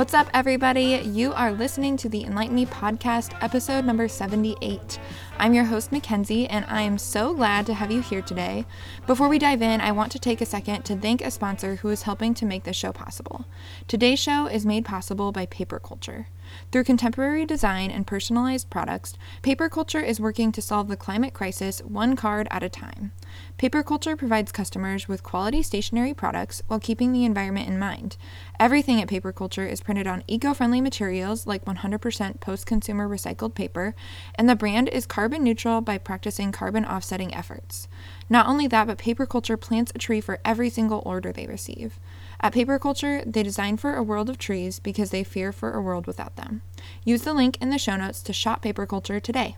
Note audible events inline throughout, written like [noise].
What's up, everybody? You are listening to the Enlighten Me podcast, episode number 78. I'm your host, Mackenzie, and I am so glad to have you here today. Before we dive in, I want to take a second to thank a sponsor who is helping to make this show possible. Today's show is made possible by Paper Culture. Through contemporary design and personalized products, Paper Culture is working to solve the climate crisis one card at a time. Paper Culture provides customers with quality stationery products while keeping the environment in mind. Everything at Paper Culture is printed on eco friendly materials like 100% post consumer recycled paper, and the brand is carbon neutral by practicing carbon offsetting efforts. Not only that, but Paper Culture plants a tree for every single order they receive. At Paper Culture, they design for a world of trees because they fear for a world without them. Use the link in the show notes to shop Paper Culture today.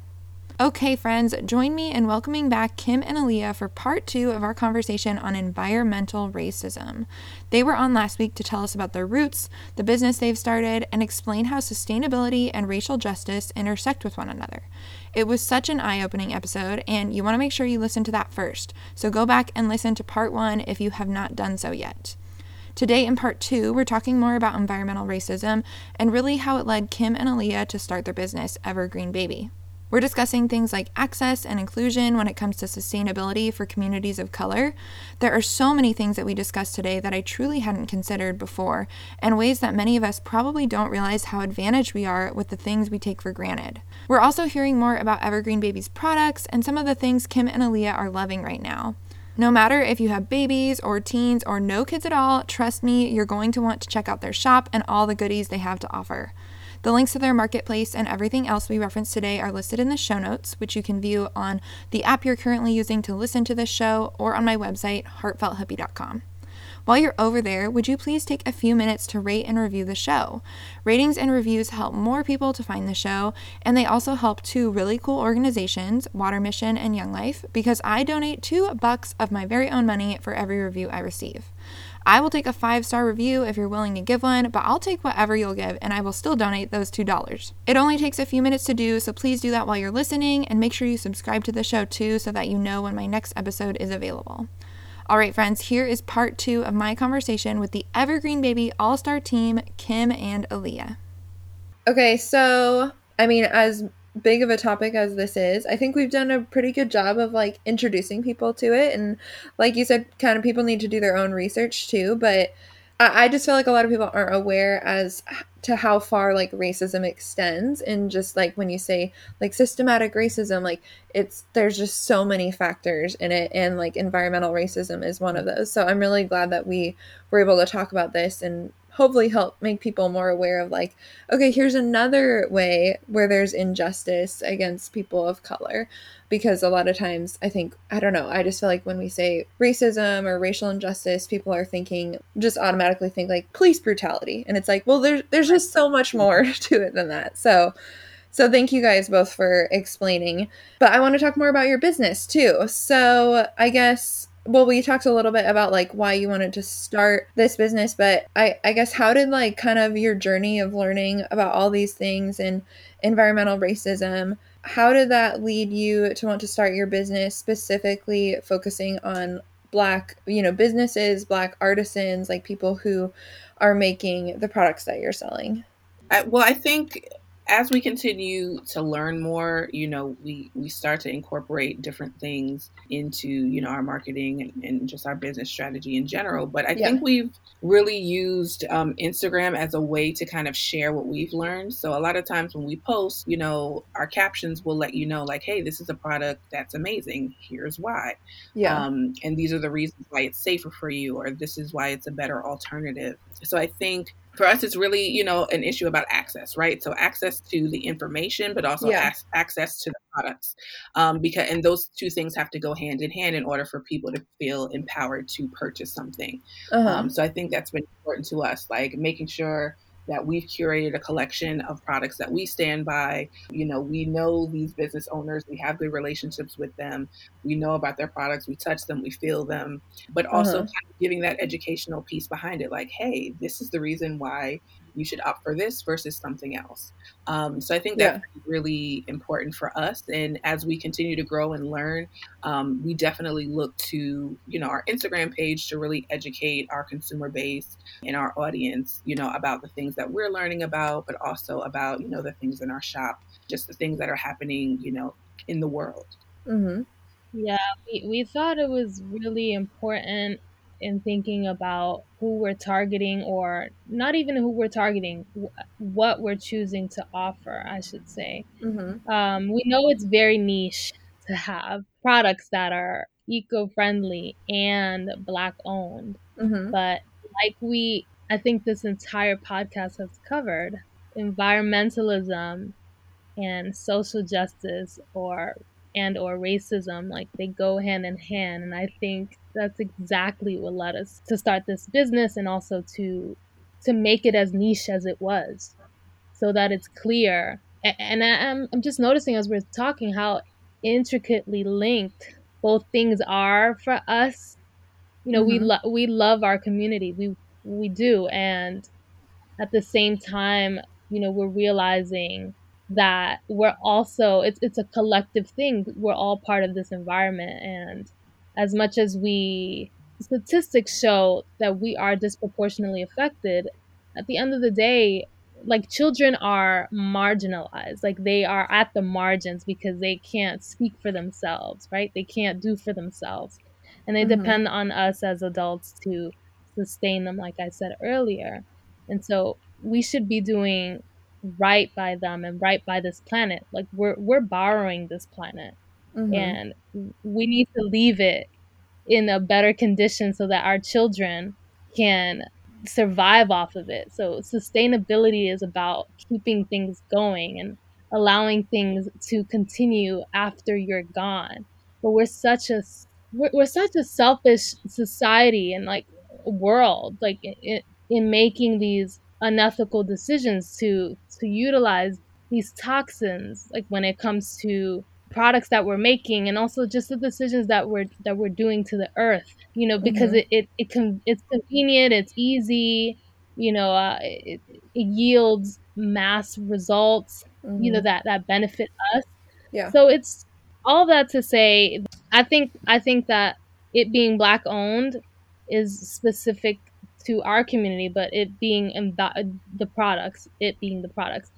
Okay, friends, join me in welcoming back Kim and Aliya for part two of our conversation on environmental racism. They were on last week to tell us about their roots, the business they've started, and explain how sustainability and racial justice intersect with one another. It was such an eye opening episode, and you want to make sure you listen to that first. So go back and listen to part one if you have not done so yet. Today, in part two, we're talking more about environmental racism and really how it led Kim and Aliya to start their business, Evergreen Baby. We're discussing things like access and inclusion when it comes to sustainability for communities of color. There are so many things that we discussed today that I truly hadn't considered before, and ways that many of us probably don't realize how advantaged we are with the things we take for granted. We're also hearing more about Evergreen Baby's products and some of the things Kim and Aliya are loving right now. No matter if you have babies or teens or no kids at all, trust me, you're going to want to check out their shop and all the goodies they have to offer. The links to their marketplace and everything else we referenced today are listed in the show notes, which you can view on the app you're currently using to listen to this show or on my website, heartfelthippie.com. While you're over there, would you please take a few minutes to rate and review the show? Ratings and reviews help more people to find the show, and they also help two really cool organizations, Water Mission and Young Life, because I donate two bucks of my very own money for every review I receive. I will take a five star review if you're willing to give one, but I'll take whatever you'll give and I will still donate those $2. It only takes a few minutes to do, so please do that while you're listening and make sure you subscribe to the show too so that you know when my next episode is available. All right, friends, here is part two of my conversation with the Evergreen Baby All Star team, Kim and Aliya. Okay, so I mean, as big of a topic as this is, I think we've done a pretty good job of like introducing people to it. And like you said, kind of people need to do their own research too. But I, just feel like a lot of people aren't aware as to how far like racism extends. And just like when you say like systematic racism, like it's there's just so many factors in it. And like environmental racism is one of those. So I'm really glad that we were able to talk about this and hopefully help make people more aware of like okay here's another way where there's injustice against people of color. Because a lot of times i think i don't know i just feel like when we say racism or racial injustice people are thinking just automatically think like police brutality. And it's like well there's there's just so much more [laughs] to it than that. So so thank you guys both for explaining. But i want to talk more about your business too. So i guess well we talked a little bit about like why you wanted to start this business but i i guess how did like kind of your journey of learning about all these things and environmental racism how did that lead you to want to start your business specifically focusing on black you know businesses black artisans like people who are making the products that you're selling? I, well i think as we continue to learn more, you know, we we start to incorporate different things into you know our marketing and, and just our business strategy in general. But I yeah. think we've really used um, Instagram as a way to kind of share what we've learned. So a lot of times when we post, you know, our captions will let you know like, hey, this is a product that's amazing. Here's why. Yeah. Um, and these are the reasons why it's safer for you, or this is why it's a better alternative. So I think for us it's really you know an issue about access right so access to the information but also yeah. ac- access to the products um, because and those two things have to go hand in hand in order for people to feel empowered to purchase something uh-huh. um, so i think that's been important to us like making sure that we've curated a collection of products that we stand by. You know, we know these business owners, we have good relationships with them, we know about their products, we touch them, we feel them, but also uh-huh. kind of giving that educational piece behind it like, hey, this is the reason why you should opt for this versus something else. Um, so I think that's yeah. really important for us. And as we continue to grow and learn, um, we definitely look to you know our Instagram page to really educate our consumer base and our audience, you know, about the things that we're learning about, but also about you know the things in our shop, just the things that are happening, you know, in the world. Mm-hmm. Yeah, we, we thought it was really important in thinking about who we're targeting, or not even who we're targeting, what we're choosing to offer, I should say. Mm-hmm. Um, we know it's very niche to have products that are eco friendly and Black owned. Mm-hmm. But like we, I think this entire podcast has covered, environmentalism and social justice or and or racism like they go hand in hand and i think that's exactly what led us to start this business and also to to make it as niche as it was so that it's clear. And i'm, I'm just noticing as we're talking how intricately linked both things are for us. You know mm-hmm. we lo- we love our community. We we do. And at the same time you know we're realizing that we're also it's it's a collective thing. We're all part of this environment. And as much as we statistics show that we are disproportionately affected, at the end of the day, like children are marginalized. Like they are at the margins because they can't speak for themselves right? They can't do for themselves. And they mm-hmm. depend on us as adults to sustain them like i said earlier. And so we should be doing right by them and right by this planet. Like we're we're borrowing this planet, mm-hmm. and we need to leave it in a better condition so that our children can survive off of it. So sustainability is about keeping things going and allowing things to continue after you're gone. But we're such a we're, we're such a selfish society and like world like in, in making these unethical decisions to to utilize these toxins like when it comes to products that we're making and also just the decisions that we're that we're doing to the earth you know because mm-hmm. it, it it can it's convenient it's easy you know uh, it, it yields mass results mm-hmm. you know mm-hmm. that that benefit us yeah so it's all that to say i think i think that it being black owned is specific to our community, but it being env- the products, it being the products,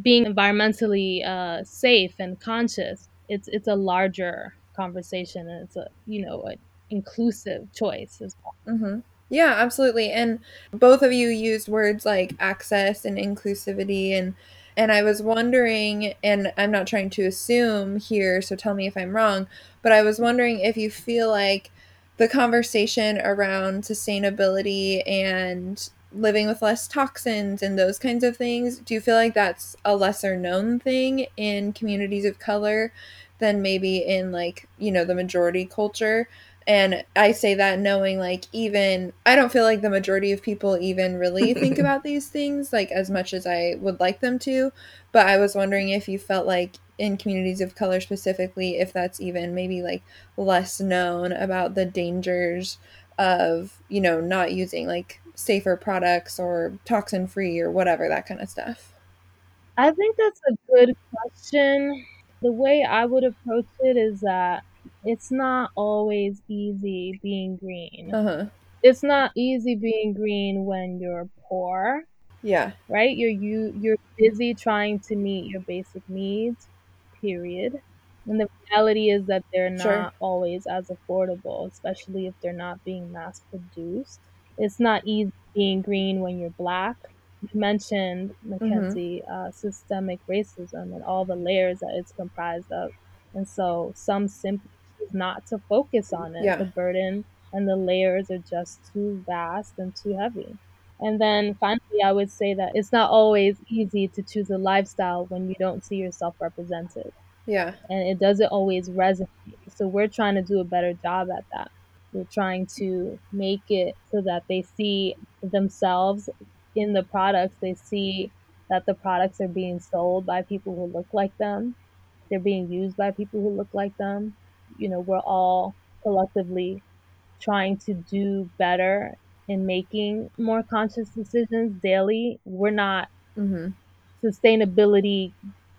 being environmentally uh, safe and conscious, it's it's a larger conversation and it's a you know an inclusive choice as well. Mm-hmm. Yeah, absolutely. And both of you used words like access and inclusivity and and I was wondering and I'm not trying to assume here, so tell me if I'm wrong, but I was wondering if you feel like the conversation around sustainability and living with less toxins and those kinds of things, do you feel like that's a lesser known thing in communities of color than maybe in like, you know, the majority culture? And I say that knowing like even I don't feel like the majority of people even really [laughs] think about these things like as much as I would like them to, but I was wondering if you felt like in communities of color specifically if that's even maybe like less known about the dangers of you know not using like safer products or toxin free or whatever that kind of stuff? I think that's a good question. The way i would approach it is that it's not always easy being green. Uh-huh. it's not easy being green when you're poor yeah. right? You're you you're busy trying to meet your basic needs period. And the reality is that they're not sure. always as affordable, especially if they're not being mass produced. It's not easy being green when you're black. You mentioned, mm-hmm. Mackenzie, mm-hmm. uh, systemic racism and all the layers that it's comprised of. And so some simply not to focus on it. Yeah. The burden and the layers are just too vast and too heavy. And then finally, I would say that it's not always easy to choose a lifestyle when you don't see yourself represented. Yeah. And it doesn't always resonate. So we're trying to do a better job at that. We're trying to make it so that they see themselves in the products. They see that the products are being sold by people who look like them. They're being used by people who look like them. You know, we're all collectively trying to do better in making more conscious decisions daily. We're not Mm-hmm. sustainability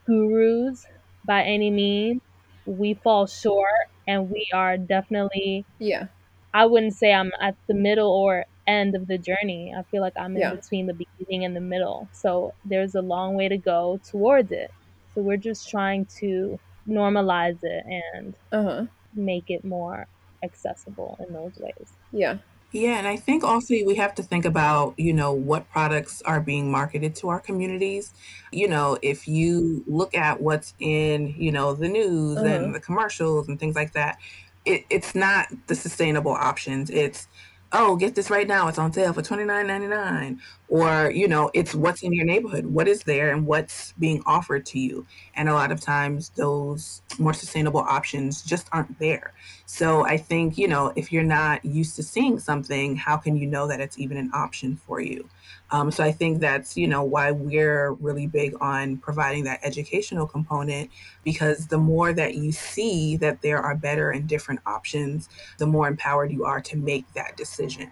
gurus by any means. We fall short and we are definitely Yeah. I wouldn't say I'm at the middle or end of the journey. I feel like I'm in Yeah. between the beginning and the middle. So there's a long way to go towards it. So we're just trying to normalize it and Uh-huh. make it more accessible in those ways. Yeah. Yeah, and I think also we have to think about, you know, what products are being marketed to our communities. You know, if you look at what's in, you know, the news Uh-huh. and the commercials and things like that, it, it's not the sustainable options. It's, oh, get this right now. It's on sale for twenty nine ninety nine. Or, you know, it's what's in your neighborhood, what is there and what's being offered to you. And a lot of times those more sustainable options just aren't there. So I think, you know, if you're not used to seeing something, how can you know that it's even an option for you? Um, so I think that's, you know, why we're really big on providing that educational component because the more that you see that there are better and different options, the more empowered you are to make that decision.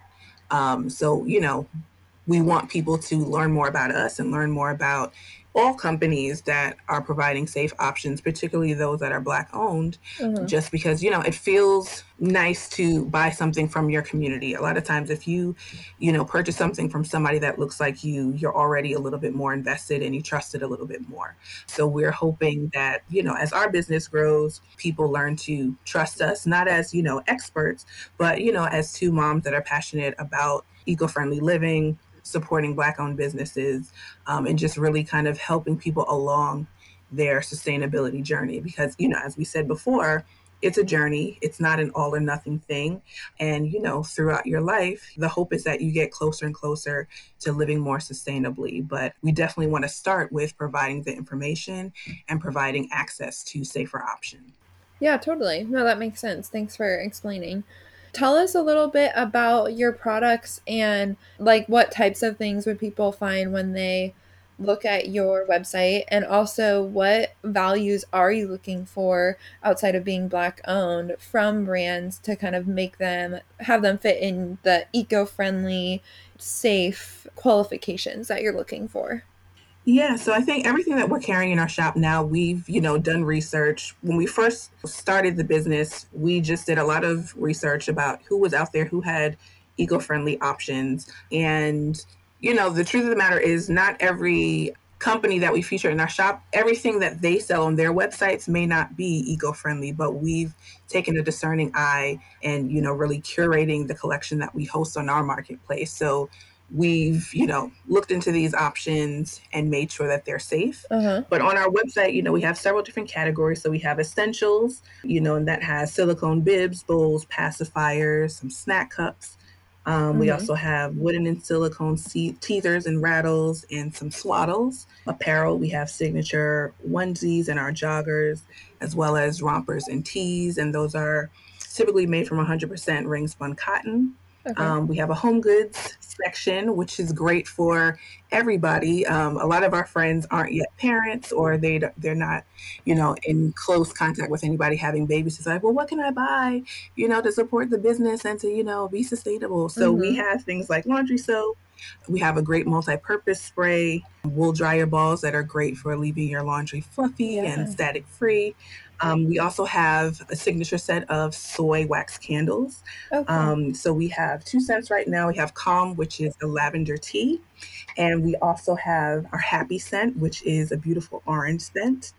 Um, so, you know, we want people to learn more about us and learn more about all companies that are providing safe options, particularly those that are Black owned, Uh-huh. just because, you know, it feels nice to buy something from your community. A lot of times, if you, you know, purchase something from somebody that looks like you, you're already a little bit more invested and you trust it a little bit more. So we're hoping that, you know, as our business grows, people learn to trust us, not as, you know, experts, but, you know, as two moms that are passionate about eco friendly living, supporting Black owned businesses, um, and just really kind of helping people along their sustainability journey. Because, you know, as we said before, it's a journey, it's not an all or nothing thing. And, you know, throughout your life, the hope is that you get closer and closer to living more sustainably. But we definitely want to start with providing the information and providing access to safer options. Yeah, totally. No, that makes sense. Thanks for explaining. Tell us a little bit about your products and like what types of things would people find when they look at your website? And also what values are you looking for outside of being black owned from brands to kind of make them have them fit in the eco-friendly safe qualifications that you're looking for Yeah, so I think everything that we're carrying in our shop now, we've, you know, done research. When we first started the business, we just did a lot of research about who was out there who had eco-friendly options. And, you know, the truth of the matter is not every company that we feature in our shop, everything that they sell on their websites may not be eco-friendly, but we've taken a discerning eye and, you know, really curating the collection that we host on our marketplace. So we've you know looked into these options and made sure that they're safe. Uh-huh. But on our website you know we have several different categories. So we have essentials you know and that has silicone bibs bowls pacifiers some snack cups. Um, we Mhm. also have wooden and silicone teethers and rattles and some swaddles. Apparel we have signature onesies and our joggers as well as rompers and tees. And those are typically made from 100% ring spun cotton okay um, we have a home goods section, which is great for everybody. Um, a lot of our friends aren't yet parents, or they they're not, you know, in close contact with anybody having babies. It's like, well, what can I buy, you know, to support the business and to you know be sustainable? So we have things like laundry soap. We have a great multi-purpose spray, wool dryer balls that are great for leaving your laundry fluffy Yeah. and static free. Um, we also have a signature set of soy wax candles. okay Um, so we have two scents right now. We have Calm, which is a lavender tea, and we also have our Happy scent, which is a beautiful orange scent.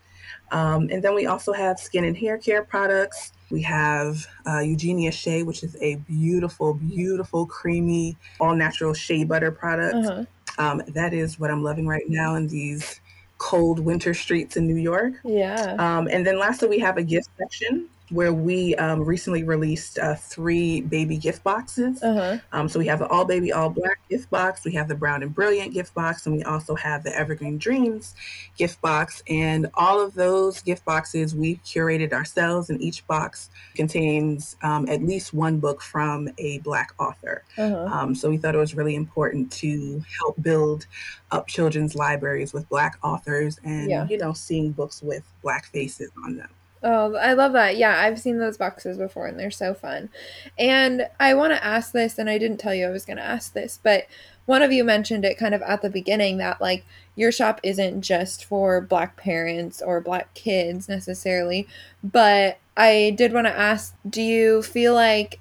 Um, and then we also have skin and hair care products. We have uh, Eugenia Shea, which is a beautiful, beautiful, creamy, all natural shea butter product. uh-huh Um, that is what I'm loving right now in these cold winter streets in New York. yeah Um, and then lastly, we have a gift section where we um, recently released uh, three baby gift boxes. uh-huh Um, so we have the All Baby All Black gift box, we have the Brown and Brilliant gift box, and we also have the Evergreen Dreams gift box. And all of those gift boxes we've curated ourselves, and each box contains um, at least one book from a Black author. uh-huh Um, so we thought it was really important to help build up children's libraries with Black authors and, Yeah. you know, seeing books with Black faces on them. Oh, I love that. Yeah, I've seen those boxes before and they're so fun. And I want to ask this, and I didn't tell you I was going to ask this, but one of you mentioned it kind of at the beginning that like your shop isn't just for black parents or black kids necessarily, but I did want to ask do you feel like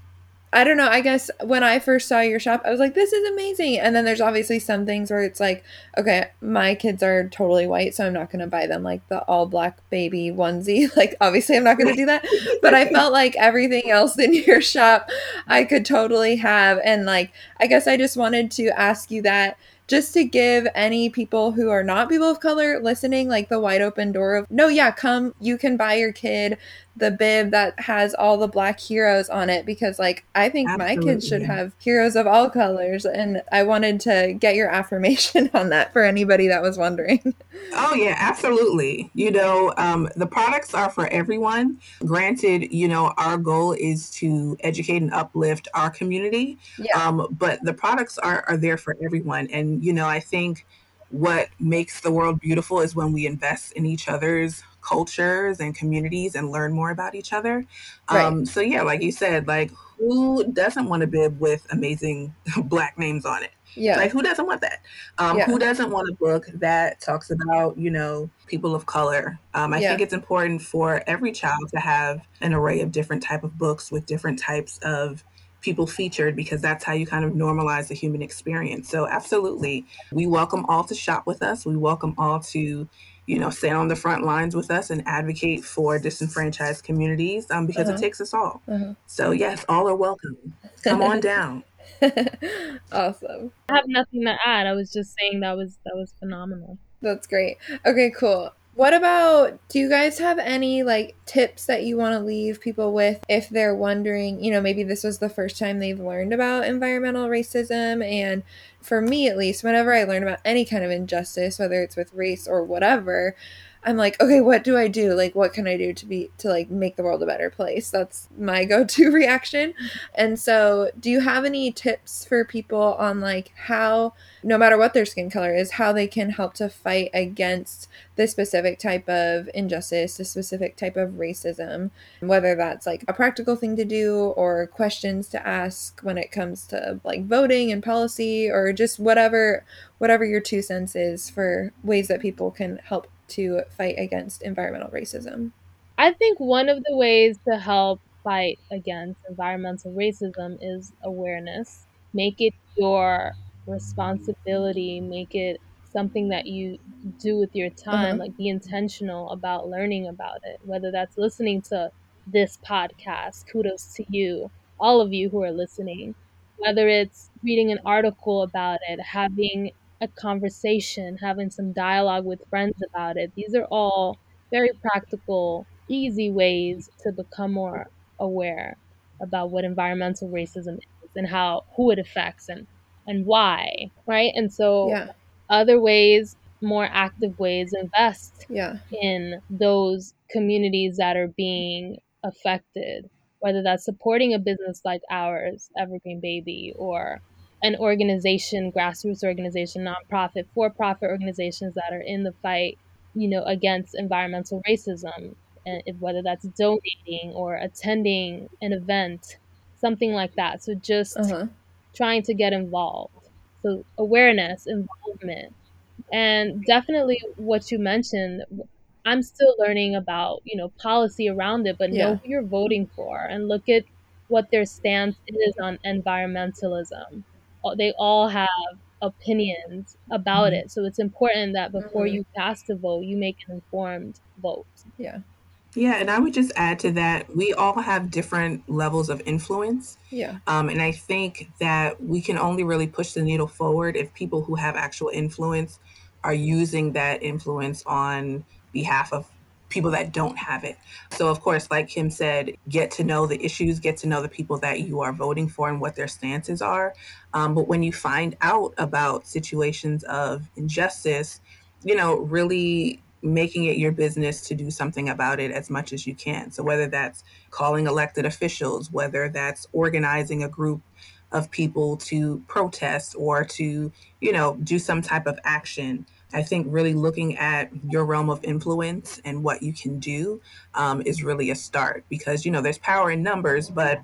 I don't know. I guess when I first saw your shop, I was like, this is amazing. And then there's obviously some things where it's like, okay, my kids are totally white, so I'm not going to buy them like the all black baby onesie. [laughs] Like, obviously, I'm not going to do that. But I felt like everything else in [laughs] your shop I could totally have. And like, I guess I just wanted to ask you that just to give any people who are not people of color listening like the wide open door of no yeah come you can buy your kid the bib that has all the black heroes on it because like I think Absolutely. my kids should have heroes of all colors and I wanted to get your affirmation [laughs] on that for anybody that was wondering. Oh yeah, absolutely. You know, um, the products are for everyone. Granted, you know, our goal is to educate and uplift our community. Yeah. Um, but the products are are there for everyone and you know, I think what makes the world beautiful is when we invest in each other's cultures and communities and learn more about each other. Right. Um, so yeah, like you said, like who doesn't want a bib with amazing [laughs] black names on it? Yeah. Like who doesn't want that? Um, yeah. Who doesn't want a book that talks about, you know, people of color? Um, I yeah. think it's important for every child to have an array of different type of books with different types of people featured because that's how you kind of normalize the human experience. So absolutely, we welcome all to shop with us. We welcome all to you know, stand on the front lines with us and advocate for disenfranchised communities um, because uh-huh. it takes us all. Uh-huh. So, yes, all are welcome. Come on [laughs] down. awesome. I have nothing to add. I was just saying that was that was phenomenal. That's great. Okay, cool. What about do you guys have any like tips that you want to leave people with if they're wondering, you know, maybe this was the first time they've learned about environmental racism? And for me at least, whenever I learn about any kind of injustice, whether it's with race or whatever, I'm like, okay, what do I do? Like, what can I do to be to like make the world a better place? That's my [laughs] go-to reaction. And so, do you have any tips for people on like how, no matter what their skin color is, how they can help to fight against this specific type of injustice, this specific type of racism, whether that's like a practical thing to do or questions to ask when it comes to like voting and policy or just whatever whatever your two cents is for ways that people can help to fight against environmental racism? I think one of the ways to help fight against environmental racism is awareness. Make it your responsibility, make it something that you do with your time, uh-huh. like be intentional about learning about it, whether that's listening to this podcast, kudos to you, all of you who are listening, whether it's reading an article about it, having a conversation, having some dialogue with friends about it. These are all very practical, easy ways to become more aware about what environmental racism is and how who it affects and and why, right? And so yeah. other ways, more active ways invest yeah. in those communities that are being affected, whether that's supporting a business like ours, Evergreen Baby, or an organization, grassroots organization, nonprofit, for-profit organizations that are in the fight, you know, against environmental racism, and if, whether that's donating or attending an event, something like that. So just uh-huh. trying to get involved. So awareness, involvement, and definitely what you mentioned. I'm still learning about you know policy around it, but yeah. know who you're voting for and look at what their stance is on environmentalism they all have opinions about mm-hmm. it. So it's important that before mm-hmm. you cast a vote, you make an informed vote. Yeah. Yeah, and I would just add to that, we all have different levels of influence. Yeah. Um, and I think that we can only really push the needle forward if people who have actual influence are using that influence on behalf of people that don't have it. So, of course, like Kim said, get to know the issues, get to know the people that you are voting for and what their stances are. Um, but when you find out about situations of injustice, you know, really making it your business to do something about it as much as you can. So, whether that's calling elected officials, whether that's organizing a group of people to protest or to, you know, do some type of action I think really looking at your realm of influence and what you can do um, is really a start because, you know, there's power in numbers, but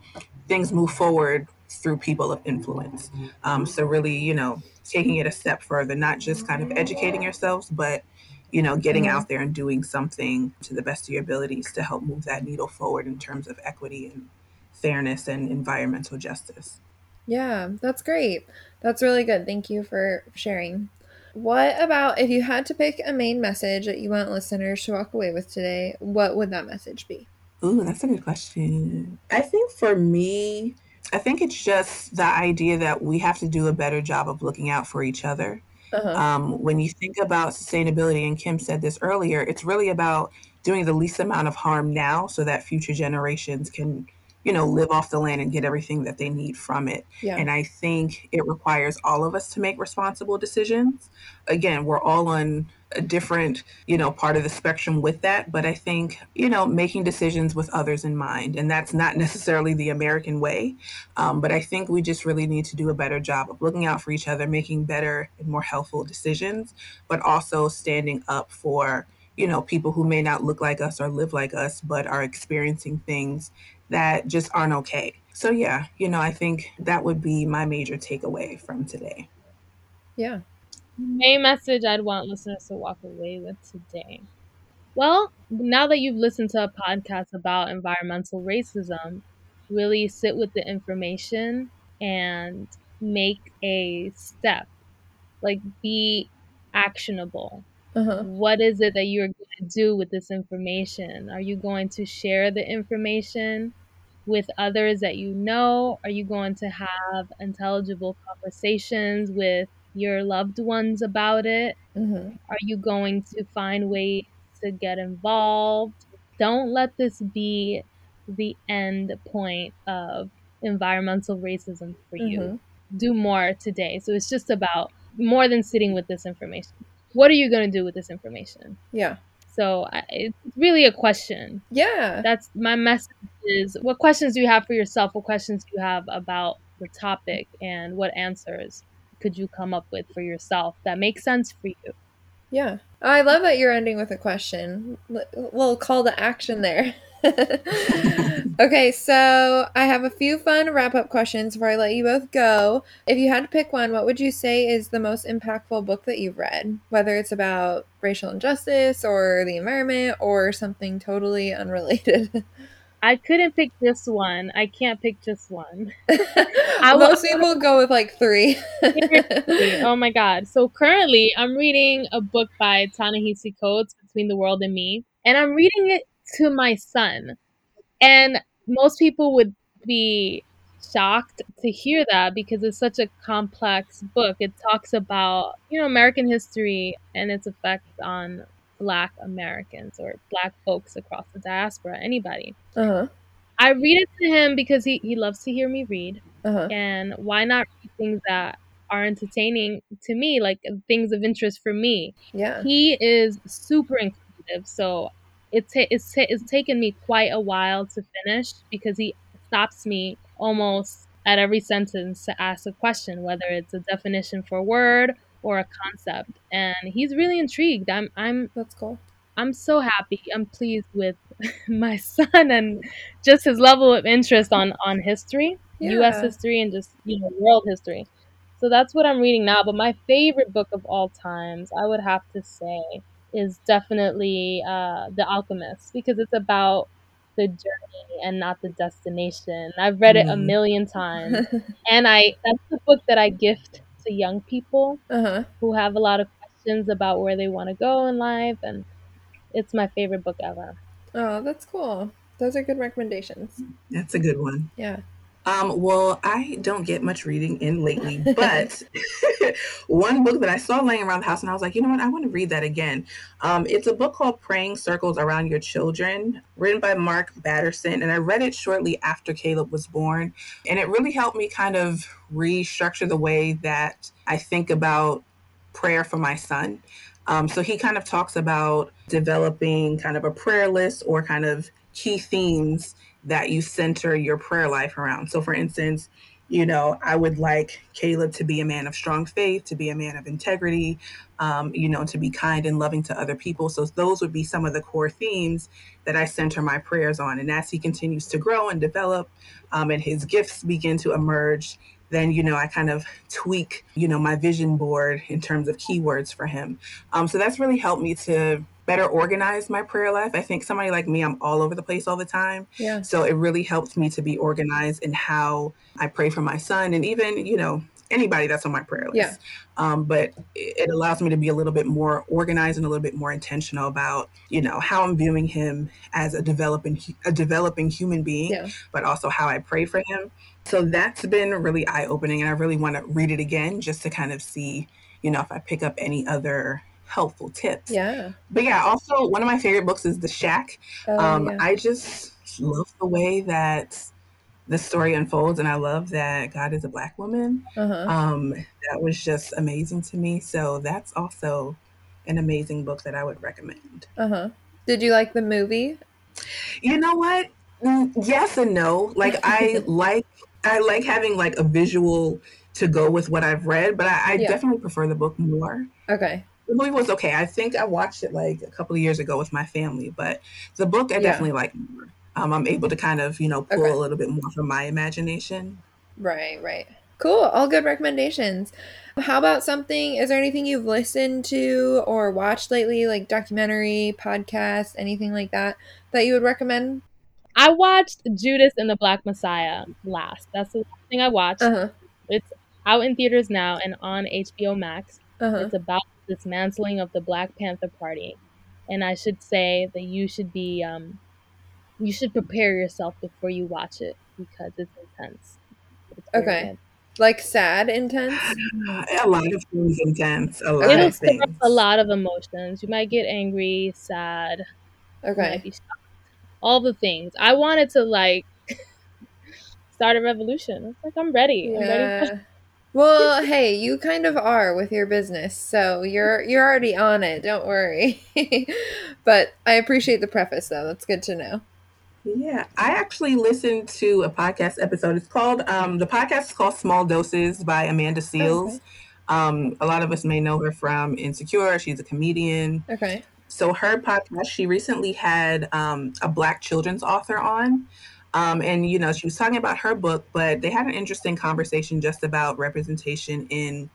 things move forward through people of influence. Um, so, really, you know, taking it a step further, not just kind of educating yourselves, but you know, getting mm-hmm. out there and doing something to the best of your abilities to help move that needle forward in terms of equity and fairness and environmental justice. Yeah, that's great. That's really good. Thank you for sharing. What about if you had to pick a main message that you want listeners to walk away with today? What would that message be? Ooh, that's a good question. I think for me, I think it's just the idea that we have to do a better job of looking out for each other. Uh-huh. Um, when you think about sustainability, and Kim said this earlier, it's really about doing the least amount of harm now so that future generations can you know, live off the land and get everything that they need from it. Yeah. And I think it requires all of us to make responsible decisions. Again, we're all on a different, you know, part of the spectrum with that, but I think, you know, making decisions with others in mind. And that's not [laughs] necessarily the American way. Um, but I think we just really need to do a better job of looking out for each other, making better and more helpful decisions, but also standing up for you know people who may not look like us or live like us but are experiencing things that just aren't okay. So, yeah, you know, I think that would be my major takeaway from today. Yeah. Main message I'd want listeners to walk away with today. Well, now that you've listened to a podcast about environmental racism, really sit with the information and make a step. Like, be actionable. Uh-huh. What is it that you're going to do with this information? Are you going to share the information? with others that you know? Are you going to have intelligible conversations with your loved ones about it? Mm-hmm. Are you going to find ways to get involved? Don't let this be the end point of environmental racism for you. Mm-hmm. Do more today. So it's just about more than sitting with this information. What are you going to do with this information? Yeah. So I, it's really a question. Yeah. That's my message is what questions do you have for yourself? What questions do you have about the topic and what answers could you come up with for yourself that makes sense for you? Yeah. I love that you're ending with a question. Little call to action there. [laughs] [laughs] okay, so I have a few fun wrap up questions before I let you both go. If you had to pick one, what would you say is the most impactful book that you've read? Whether it's about racial injustice or the environment or something totally unrelated. [laughs] I couldn't pick just one. I can't pick just one. [laughs] I Most people go with like three. oh my god! So currently, I'm reading a book by Ta-Nehisi Coates, "Between the World and Me," and I'm reading it to my son. And most people would be shocked to hear that because it's such a complex book. It talks about you know American history and its effects on Black Americans or Black folks across the diaspora, anybody. Uh-huh. I read it to him because he, he loves to hear me read. Uh-huh. And why not read things that are entertaining to me, like things of interest for me? Yeah. He is super inquisitive. So it's, it's, it's taken me quite a while to finish because he stops me almost at every sentence to ask a question, whether it's a definition for a word or a concept. And he's really intrigued. I'm i'm that's cool. I'm so happy. I'm pleased with [laughs] my son and just his level of interest on on history yeah. us history and just you know world history. So that's what i'm reading now. But my favorite book of all times i would have to say is definitely uh, the alchemist because it's about the journey and not the destination i've read it a mm. million times [laughs] and i that's the book that i gift to young people uh-huh. who have a lot of questions about where they want to go in life, and it's my favorite book ever. Oh, that's cool. Those are good recommendations. That's a good one. Yeah. Um, well, I don't get much reading in lately, but [laughs] one book that I saw laying around the house, and I was like, you know what, I want to read that again. Um, it's a book called Praying Circles Around Your Children, written by Mark Batterson, and I read it shortly after Caleb was born, and it really helped me kind of restructure the way that I think about prayer for my son. Um, so he kind of talks about developing kind of a prayer list or kind of key themes that you center your prayer life around. So, for instance, you know, I would like Caleb to be a man of strong faith, to be a man of integrity, um, you know, to be kind and loving to other people. So those would be some of the core themes that I center my prayers on. And as he continues to grow and develop um, and his gifts begin to emerge, then you know I kind of tweak you know my vision board in terms of keywords for him. Um, so that's really helped me to better organize my prayer life. I think somebody like me, I'm all over the place all the time. Yeah. So it really helps me to be organized in how I pray for my son and even, you know, anybody that's on my prayer list. Yeah. Um, but it allows me to be a little bit more organized and a little bit more intentional about, you know, how I'm viewing him as a developing a developing human being, Yeah. but also how I pray for him. So that's been really eye opening, and I really want to read it again just to kind of see, you know, if I pick up any other helpful tips. Yeah. But yeah, also one of my favorite books is The Shack. Oh, Um, yeah. I just love the way that the story unfolds, and I love that God is a black woman. uh-huh. Um, that was just amazing to me. So that's also an amazing book that I would recommend. Uh-huh. Did you like the movie? You know what? Mm, Yes and no. Like I [laughs] like I like having like a visual to go with what I've read, but I, I Yeah. definitely prefer the book more. Okay. The movie was okay. I think I watched it like a couple of years ago with my family, but the book I Yeah. definitely like more. Um, I'm able to kind of you know pull Okay. a little bit more from my imagination. Right, right. Cool. All good recommendations. How about something? Is there anything you've listened to or watched lately, like documentary, podcast, anything like that, that you would recommend? I watched Judas and the Black Messiah last. That's the last thing I watched. Uh huh. It's out in theaters now and on HBO Max. Uh huh. It's about the dismantling of the Black Panther Party, and I should say that you should be um, you should prepare yourself before you watch it because it's intense. It's Okay. good. Like sad, intense. [sighs] A lot of things intense. A lot It'll of things. a lot of emotions. You might get angry, sad, you might Okay. Be shocked. All the things. I wanted to like [laughs] start a revolution. I was like, I'm ready. I'm ready. Yeah. Well, [laughs] hey, you kind of are with your business, so you're you're already on it. Don't worry. [laughs] but I appreciate the preface, though. That's good to know. Yeah, I actually listened to a podcast episode. It's called um, the podcast is called Small Doses by Amanda Seales. okay. Um, a lot of us may know her from Insecure. She's a comedian. Okay. So her podcast, she recently had um, a Black children's author on, um, and you know she was talking about her book, but they had an interesting conversation just about representation in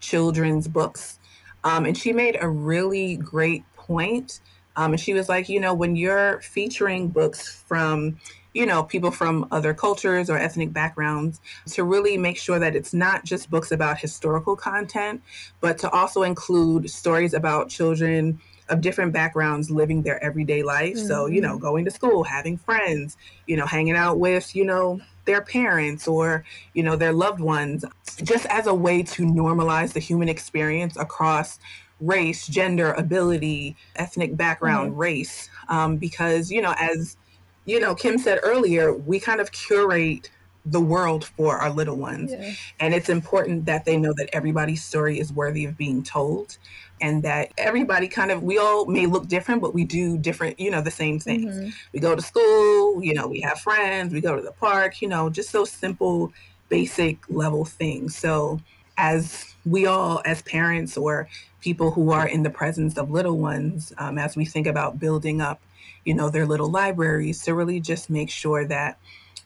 children's books, um, and she made a really great point. Um, and she was like, you know, when you're featuring books from, you know, people from other cultures or ethnic backgrounds, to really make sure that it's not just books about historical content, but to also include stories about children of different backgrounds living their everyday life. So, you know, going to school, having friends, you know, hanging out with, you know, their parents or, you know, their loved ones, just as a way to normalize the human experience across race, gender, ability, ethnic background, race. Um, because, you know, as, you know, Kim said earlier, we kind of curate the world for our little ones. Yeah. And it's important that they know that everybody's story is worthy of being told and that everybody kind of, we all may look different, but we do different, you know, the same things. Mhm. We go to school, you know, we have friends, we go to the park, you know, just those simple, basic level things. So, as we all, as parents or people who are in the presence of little ones, um, as we think about building up, you know, their little libraries, to really just make sure that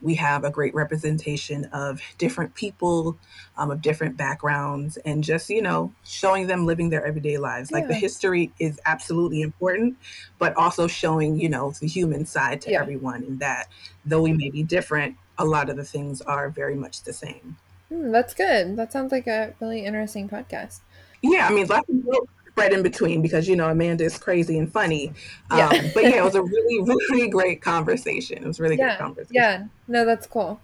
we have a great representation of different people, um, of different backgrounds, and just, you know, showing them living their everyday lives. Like the history is absolutely important, but also showing, you know, the human side to Yeah. everyone, and that though we may be different, a lot of the things are very much the same. Hmm, that's good. That sounds like a really interesting podcast. Yeah, I mean, lots of spread in between because you know Amanda is crazy and funny. Um, but yeah, it was a really, [laughs] really great conversation. It was a really Yeah, good conversation. Yeah, no, that's cool.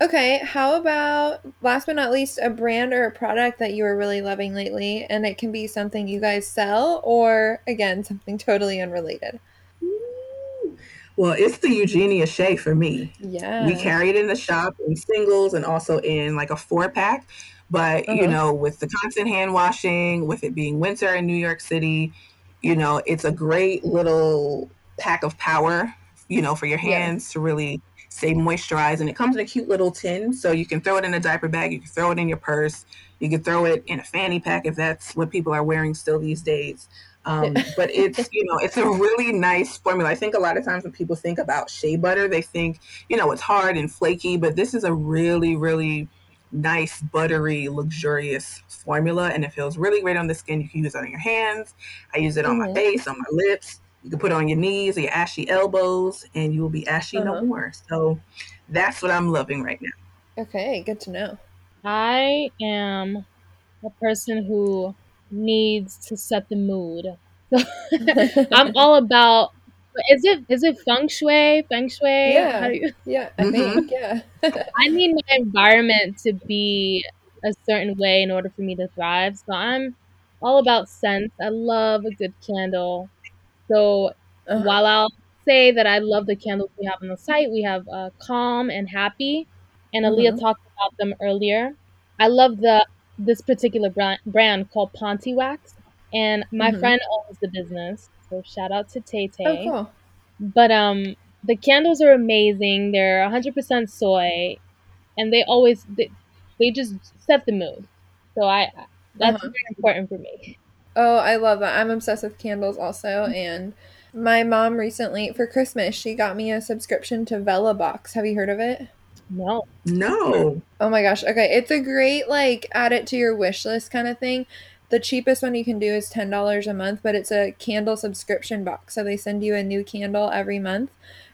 Okay, how about last but not least, a brand or a product that you are really loving lately? And it can be something you guys sell or, again, something totally unrelated. Well, it's the Eugenia Shea for me. Yeah. We carry it in the shop in singles and also in like a four pack. But you Uh-huh. know, with the constant hand washing, with it being winter in New York City, you know, it's a great little pack of power, you know, for your hands to really stay moisturized. And it comes in a cute little tin. So you can throw it in a diaper bag, you can throw it in your purse, you can throw it in a fanny pack if that's what people are wearing still these days. Um, [laughs] but it's you know it's a really nice formula. I think a lot of times when people think about shea butter, they think you know it's hard and flaky, but this is a really really nice buttery luxurious formula, and it feels really great on the skin. You can use it on your hands. I use it on mm-hmm. my face, on my lips. You can put it on your knees or your ashy elbows, and you will be ashy uh-huh. no more. So that's what I'm loving right now. Okay, good to know. I am a person who needs to set the mood. [laughs] I'm all [laughs] about is it is it feng shui? Feng shui? Yeah, you... [laughs] yeah, I mm-hmm. think yeah. I need my environment to be a certain way in order for me to thrive. So I'm all about scents. I love a good candle. So uh-huh. while I'll say that I love the candles we have on the site, we have uh, Calm and Happy, and Aliya mm-hmm. talked about them earlier. I love the this particular brand, brand called Ponte Wax, and my mm-hmm. friend owns the business. So shout out to Tay Tay. Oh, cool. But um, the candles are amazing. They're 100% soy, and they always they, they just set the mood. So I that's uh-huh. very important for me. Oh, I love that. I'm obsessed with candles also, and my mom recently for Christmas she got me a subscription to Vellabox. Have you heard of it? No. No. Oh my gosh. Okay. It's a great, like, add it to your wish list kind of thing. The cheapest one you can do is $10 a month, but it's a candle subscription box. So they send you a new candle every month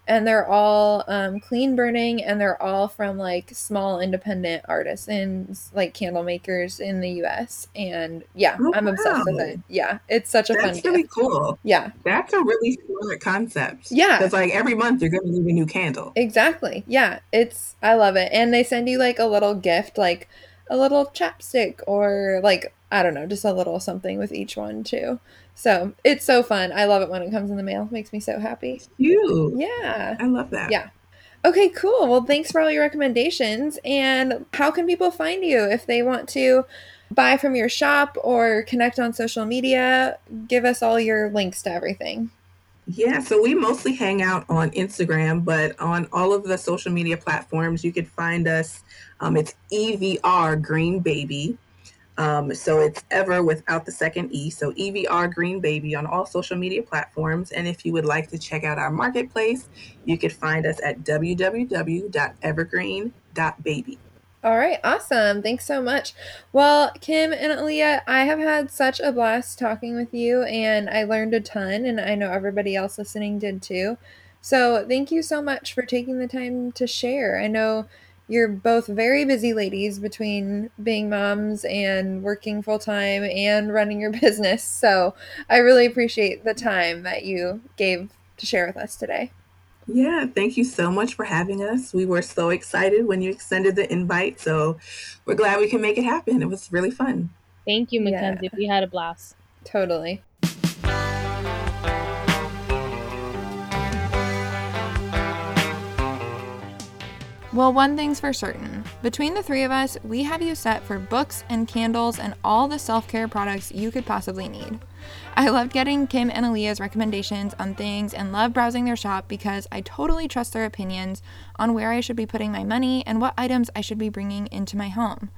and they're all um, clean burning and they're all from like small independent artists and like candle makers in the US. And yeah, oh, I'm wow. obsessed with it. Yeah, it's such a That's fun. Really gift. cool. Yeah, that's a really smart concept. Yeah, because like every month you're gonna leave a new candle. Exactly. Yeah, it's I love it, and they send you like a little gift, like a little chapstick or like I don't know, just a little something with each one too. So it's so fun. I love it when it comes in the mail. It makes me so happy. You. Yeah. I love that. Yeah. Okay, cool. Well, thanks for all your recommendations. And how can people find you if they want to buy from your shop or connect on social media? Give us all your links to everything. Yeah, so we mostly hang out on Instagram, but on all of the social media platforms, you could find us. Um, it's EVR Green Baby. Um, so it's ever without the second E. So EVR Green Baby on all social media platforms. And if you would like to check out our marketplace, you could find us at www.evergreen.baby. All right, awesome. Thanks so much. Well, Kim and Aliya, I have had such a blast talking with you, and I learned a ton, and I know everybody else listening did too. So, thank you so much for taking the time to share. I know you're both very busy ladies between being moms and working full time and running your [laughs] business. So I really appreciate the time that you gave to share with us today. Yeah, thank you so much for having us. We were so excited when you extended the invite. So we're glad we can make it happen. It was really fun. Thank you, Mackenzie. Yeah. We had a blast. Totally. Well, one thing's for certain. Between the three of us, we have you set for books and candles and all the self care products you could possibly need. I loved getting Kim and Aliya's recommendations on things and love browsing their shop because I totally trust their opinions on where I should be putting my money and what items I should be bringing into my home.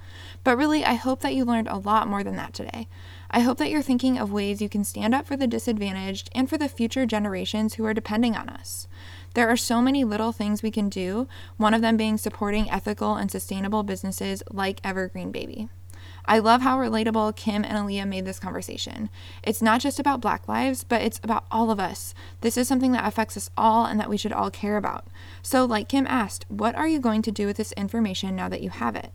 But really, I hope that you learned a lot more than that today. I hope that you're thinking of ways you can stand up for the disadvantaged and for the future generations who are depending on us. There are so many little things we can do, one of them being supporting ethical and sustainable businesses like Evergreen Baby. I love how relatable Kim and Aliya made this conversation. It's not just about Black lives, but it's about all of us. This is something that affects us all and that we should all care about. So, like Kim asked, what are you going to do with this information now that you have it?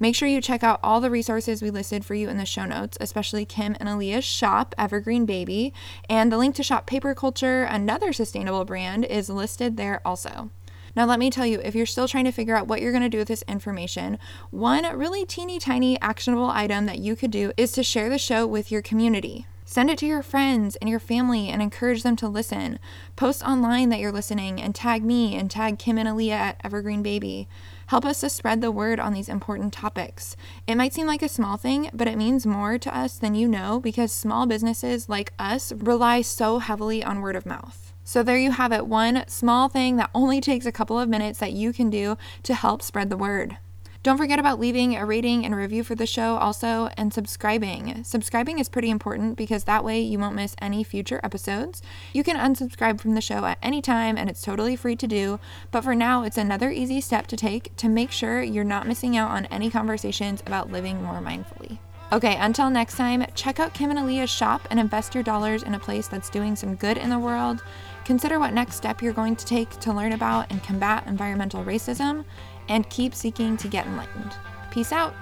Make sure you check out all the resources we listed for you in the show notes, especially Kim and Aliya's shop, Evergreen Baby, and the link to Shop Paper Culture, another sustainable brand, is listed there also. Now, let me tell you, if you're still trying to figure out what you're going to do with this information, one really teeny tiny actionable item that you could do is to share the show with your community. Send it to your friends and your family and encourage them to listen. Post online that you're listening and tag me and tag Kim and Aliya at Evergreen Baby. Help us to spread the word on these important topics. It might seem like a small thing, but it means more to us than you know because small businesses like us rely so heavily on word of mouth. So, there you have it one small thing that only takes a couple of minutes that you can do to help spread the word. Don't forget about leaving a rating and review for the show also and subscribing. Subscribing is pretty important because that way you won't miss any future episodes. You can unsubscribe from the show at any time and it's totally free to do, but for now it's another easy step to take to make sure you're not missing out on any conversations about living more mindfully. Okay, until next time, check out Kim and Aliya's shop and invest your dollars in a place that's doing some good in the world. Consider what next step you're going to take to learn about and combat environmental racism and keep seeking to get enlightened. Peace out.